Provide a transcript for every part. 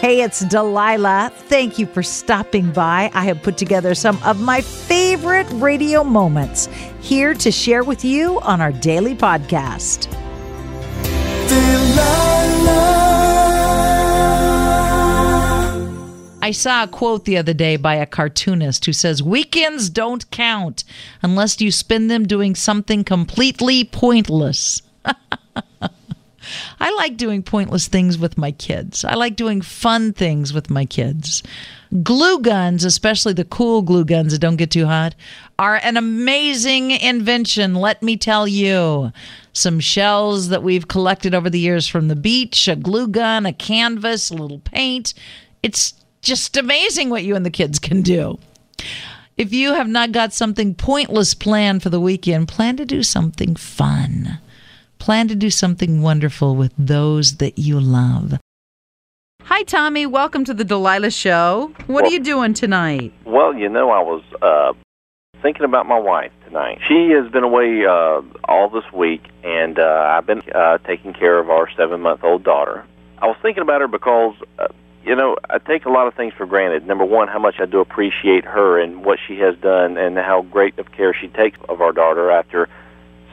Hey, it's Delilah. Thank you for stopping by. I have put together some of my favorite radio moments here to share with you on our daily podcast. Delilah. I saw a quote the other day by a cartoonist who says, Weekends don't count unless you spend them doing something completely pointless. I like doing pointless things with my kids. I like doing fun things with my kids. Glue guns, especially the cool glue guns that don't get too hot, are an amazing invention, let me tell you. Some shells that we've collected over the years from the beach, a glue gun, a canvas, a little paint. It's just amazing what you and the kids can do. If you have not got something pointless planned for the weekend, plan to do something fun. Plan to do something wonderful with those that you love. Hi, Tommy. Welcome to the Delilah Show. What Well- are you doing tonight? Well, you know, I was uh, thinking about my wife tonight. She has been away uh, all this week, and uh, I've been uh, taking care of our seven-month-old daughter. I was thinking about her because, uh, you know, I take a lot of things for granted. Number one, how much I do appreciate her and what she has done, and how great of care she takes of our daughter after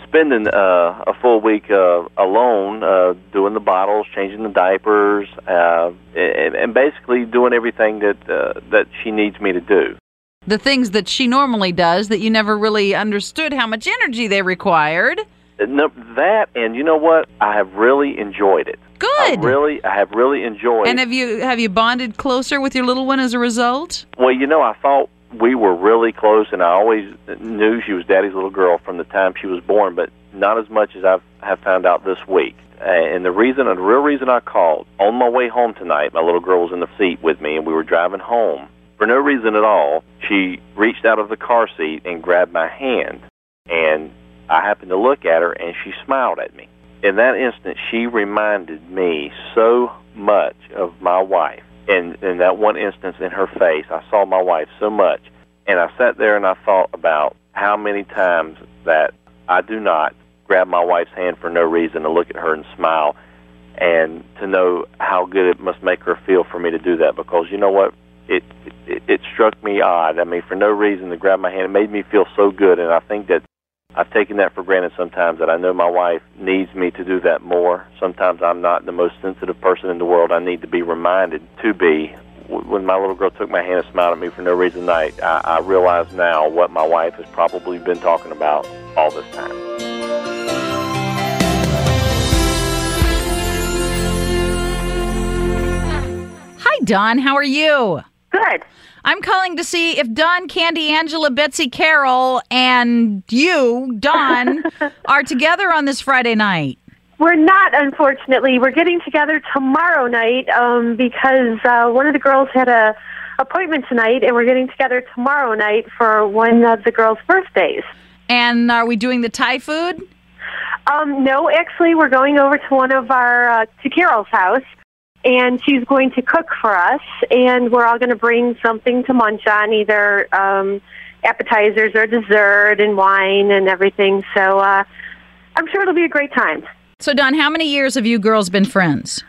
spending uh, a full week uh, alone, uh, doing the bottles, changing the diapers, uh, and, and basically doing everything that uh, that she needs me to do. The things that she normally does that you never really understood how much energy they required. No, that and you know what? I have really enjoyed it. I Good. really, I have really enjoyed. It. And have you have you bonded closer with your little one as a result? well, you know, I thought we were really close, and I always knew she was Daddy's little girl from the time she was born, but not as much as I've found out this week. Uh, and the reason, the real reason I called, on my way home tonight, my little girl was in the seat with me, and we were driving home. For no reason at all, she reached out of the car seat and grabbed my hand, and I happened to look at her, and she smiled at me. In that instant, she reminded me so much of my wife. In in that one instance in her face, I saw my wife so much, and I sat there and I thought about how many times that I do not grab my wife's hand for no reason to look at her and smile, and to know how good it must make her feel for me to do that. Because you know what, it it, it struck me odd. I mean, for no reason to grab my hand, it made me feel so good, and I think that I've taken that for granted sometimes that I know my wife needs me to do that more. Sometimes I'm not the most sensitive person in the world. I need to be reminded to be. When my little girl took my hand and smiled at me for no reason tonight, I, I realize now what my wife has probably been talking about all this time. Hi, Don. How are you? Good. I'm calling to see if Don, Candy, Angela, Betsy, Carol, and you, Don, are together on this Friday night. We're not, unfortunately. We're getting together tomorrow night um, because uh, one of the girls had a appointment tonight, and we're getting together tomorrow night for one of the girls' birthdays. And are we doing the Thai food? Um, no, actually, we're going over to one of our uh, to Carol's house, and she's going to cook for us, and we're all going to bring something to munch on, either um, appetizers or dessert and wine and everything. So uh, I'm sure it'll be a great time. So, Don, how many years have you girls been friends?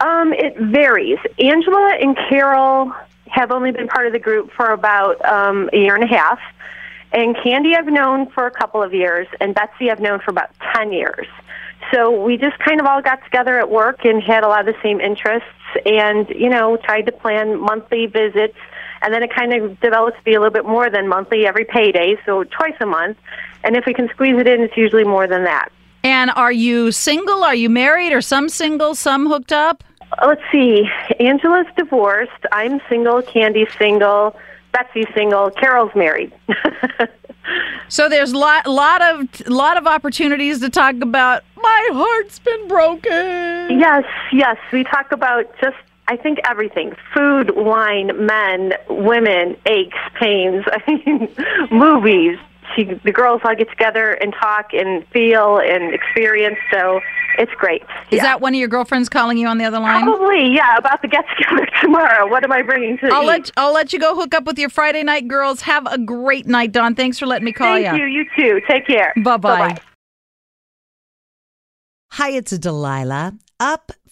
Um, it varies. Angela and Carol have only been part of the group for about um, a year and a half. And Candy I've known for a couple of years, and Betsy I've known for about 10 years. So we just kind of all got together at work and had a lot of the same interests and, you know, tried to plan monthly visits. And then it kind of developed to be a little bit more than monthly every payday, so twice a month. And if we can squeeze it in, it's usually more than that. And are you single? Are you married? Or some single, some hooked up? Uh, let's see. Angela's divorced. I'm single. Candy's single. Betsy's single. Carol's married. So there's a lot, lot of, lot of opportunities to talk about. My heart's been broken. yes, yes. We talk about just, I think, everything food, wine, men, women, aches, pains, I mean, movies. She, the girls all get together and talk and feel and experience, so it's great. Is yeah. that one of your girlfriends calling you on the other line? Probably, yeah, about the get together tomorrow. What am I bringing to I'll eat? let I'll let you go hook up with your Friday night girls. Have a great night, Don. Thanks for letting me call you. Thank you. You too. Take care. Bye bye. Bye-bye. Hi, it's Delilah. Up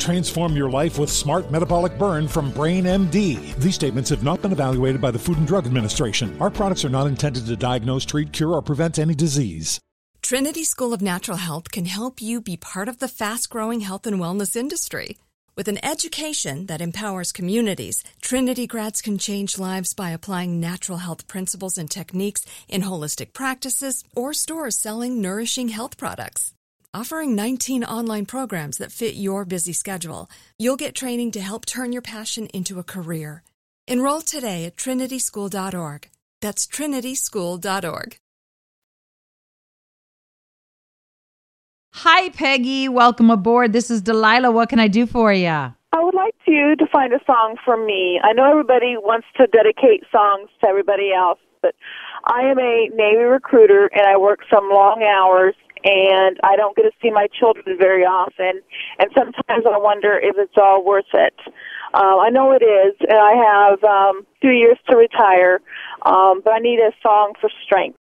Transform your life with Smart Metabolic Burn from Brain MD. These statements have not been evaluated by the Food and Drug Administration. Our products are not intended to diagnose, treat, cure, or prevent any disease. Trinity School of Natural Health can help you be part of the fast growing health and wellness industry. With an education that empowers communities, Trinity grads can change lives by applying natural health principles and techniques in holistic practices or stores selling nourishing health products. Offering 19 online programs that fit your busy schedule, you'll get training to help turn your passion into a career. Enroll today at trinityschool.org. That's trinityschool.org. Hi, Peggy. Welcome aboard. This is Delilah. What can I do for you? I would like you to find a song for me. I know everybody wants to dedicate songs to everybody else, but I am a Navy recruiter and I work some long hours and I don't get to see my children very often. And sometimes I wonder if it's all worth it. Uh, I know it is, and I have um, two years to retire, um, but I need a song for strength.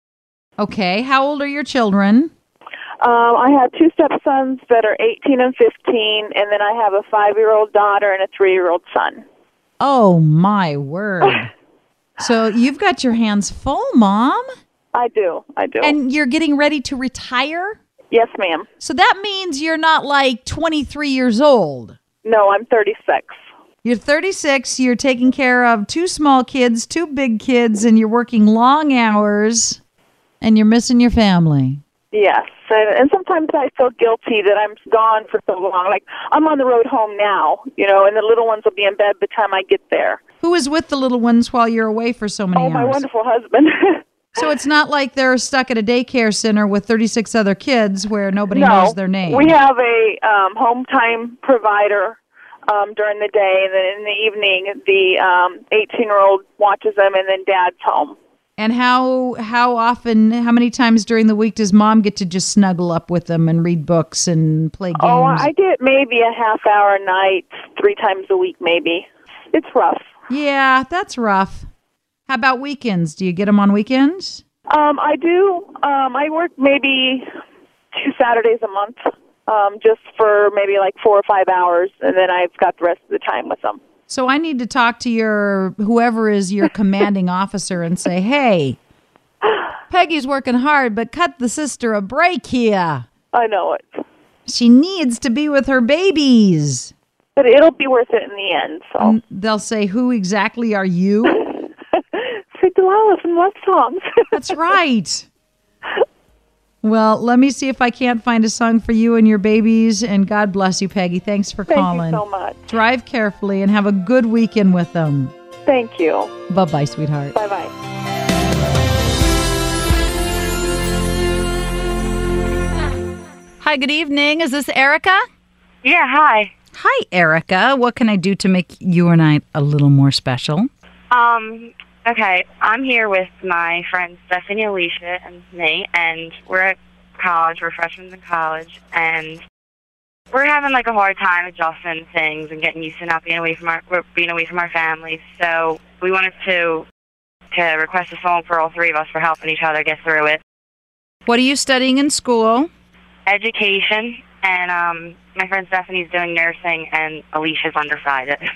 Okay. How old are your children? Um, I have two stepsons that are 18 and 15, and then I have a five year old daughter and a three year old son. Oh, my word. so you've got your hands full, Mom? I do. I do. And you're getting ready to retire? yes, ma'am. So that means you're not like 23 years old. No, I'm 36. You're 36, you're taking care of two small kids, two big kids, and you're working long hours, and you're missing your family. Yes, and, and sometimes I feel guilty that I'm gone for so long. Like I'm on the road home now, you know, and the little ones will be in bed by the time I get there. Who is with the little ones while you're away for so many Oh, hours? my wonderful husband. So it's not like they're stuck at a daycare center with 36 other kids where nobody no, knows their name. we have a um, home time provider um, during the day, and then in the evening, the um, 18-year-old watches them, and then Dad's home. and how how often, how many times during the week does mom get to just snuggle up with them and read books and play games? Oh, I get maybe a half hour a night, three times a week, maybe. It's rough. yeah, that's rough. How about weekends? Do you get them on weekends? Um, I do. Um, I work maybe two Saturdays a month, um, just for maybe like four or five hours, and then I've got the rest of the time with them. So I need to talk to your whoever is your commanding officer and say, "Hey, Peggy's working hard, but cut the sister a break here. I know it, She needs to be with her babies." but it'll be worth it in the end. So, And they'll say, "Who exactly are you?" Say Delilah from Love Songs. That's right. Well, let me see if I can't find a song for you and your babies. And God bless you, Peggy. Thanks for Thank calling. Thank you so much. Drive carefully and have a good weekend with them. Thank you. Bye bye, sweetheart. Bye bye. Hi, good evening. Is this Erica? Yeah, hi. Hi, Erica. What can I do to make you and I a little more special? Um, okay, I'm here with my friends Stephanie, Alicia, and me, and we're at college. We're freshmen in college, and we're having like a hard time adjusting things and getting used to not being away from our being away from our families. So we wanted to to request a song for all three of us for helping each other get through it. What are you studying in school? Education, and um, my friend Stephanie's doing nursing, and Alicia's undecided.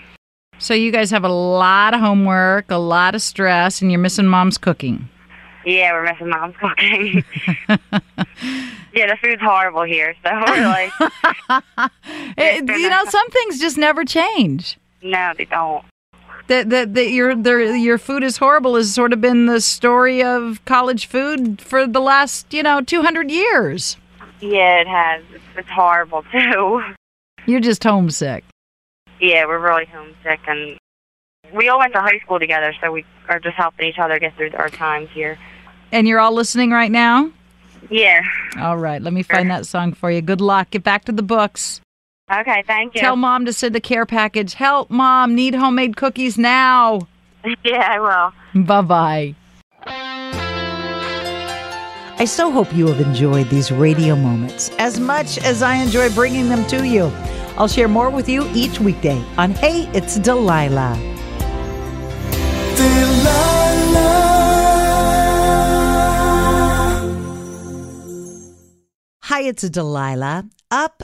So you guys have a lot of homework, a lot of stress, and you're missing mom's cooking. Yeah, we're missing mom's cooking. yeah, the food's horrible here, so we're like, It- you know, some things just never change. no, they don't. That that that your their, your food is horrible has sort of been the story of college food for the last you know 200 years. Yeah, it has. It's, it's horrible too. You're just homesick. Yeah, we're really homesick, and we all went to high school together, so we are just helping each other get through our times here. And you're all listening right now? Yeah. All right, let me find that song for you. Good luck. Get back to the books. Okay, thank you. Tell mom to send the care package. Help, mom. Need homemade cookies now. yeah, I will. Bye bye. I so hope you have enjoyed these radio moments as much as I enjoy bringing them to you. I'll share more with you each weekday on Hey, It's Delilah. Hi, it's Delilah. Up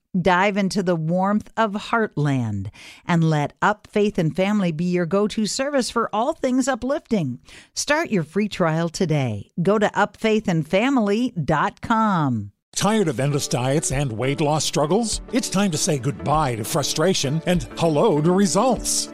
Dive into the warmth of Heartland and let Up Faith and Family be your go to service for all things uplifting. Start your free trial today. Go to upfaithandfamily.com. Tired of endless diets and weight loss struggles? It's time to say goodbye to frustration and hello to results.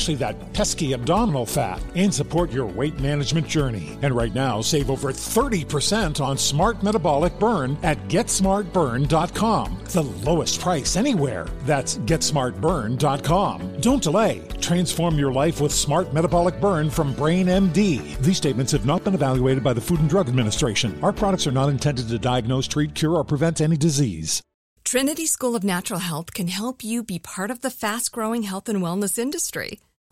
especially that pesky abdominal fat, and support your weight management journey. And right now, save over 30% on Smart Metabolic Burn at GetSmartBurn.com. The lowest price anywhere. That's GetSmartBurn.com. Don't delay. Transform your life with Smart Metabolic Burn from Brain MD. These statements have not been evaluated by the Food and Drug Administration. Our products are not intended to diagnose, treat, cure, or prevent any disease. Trinity School of Natural Health can help you be part of the fast growing health and wellness industry.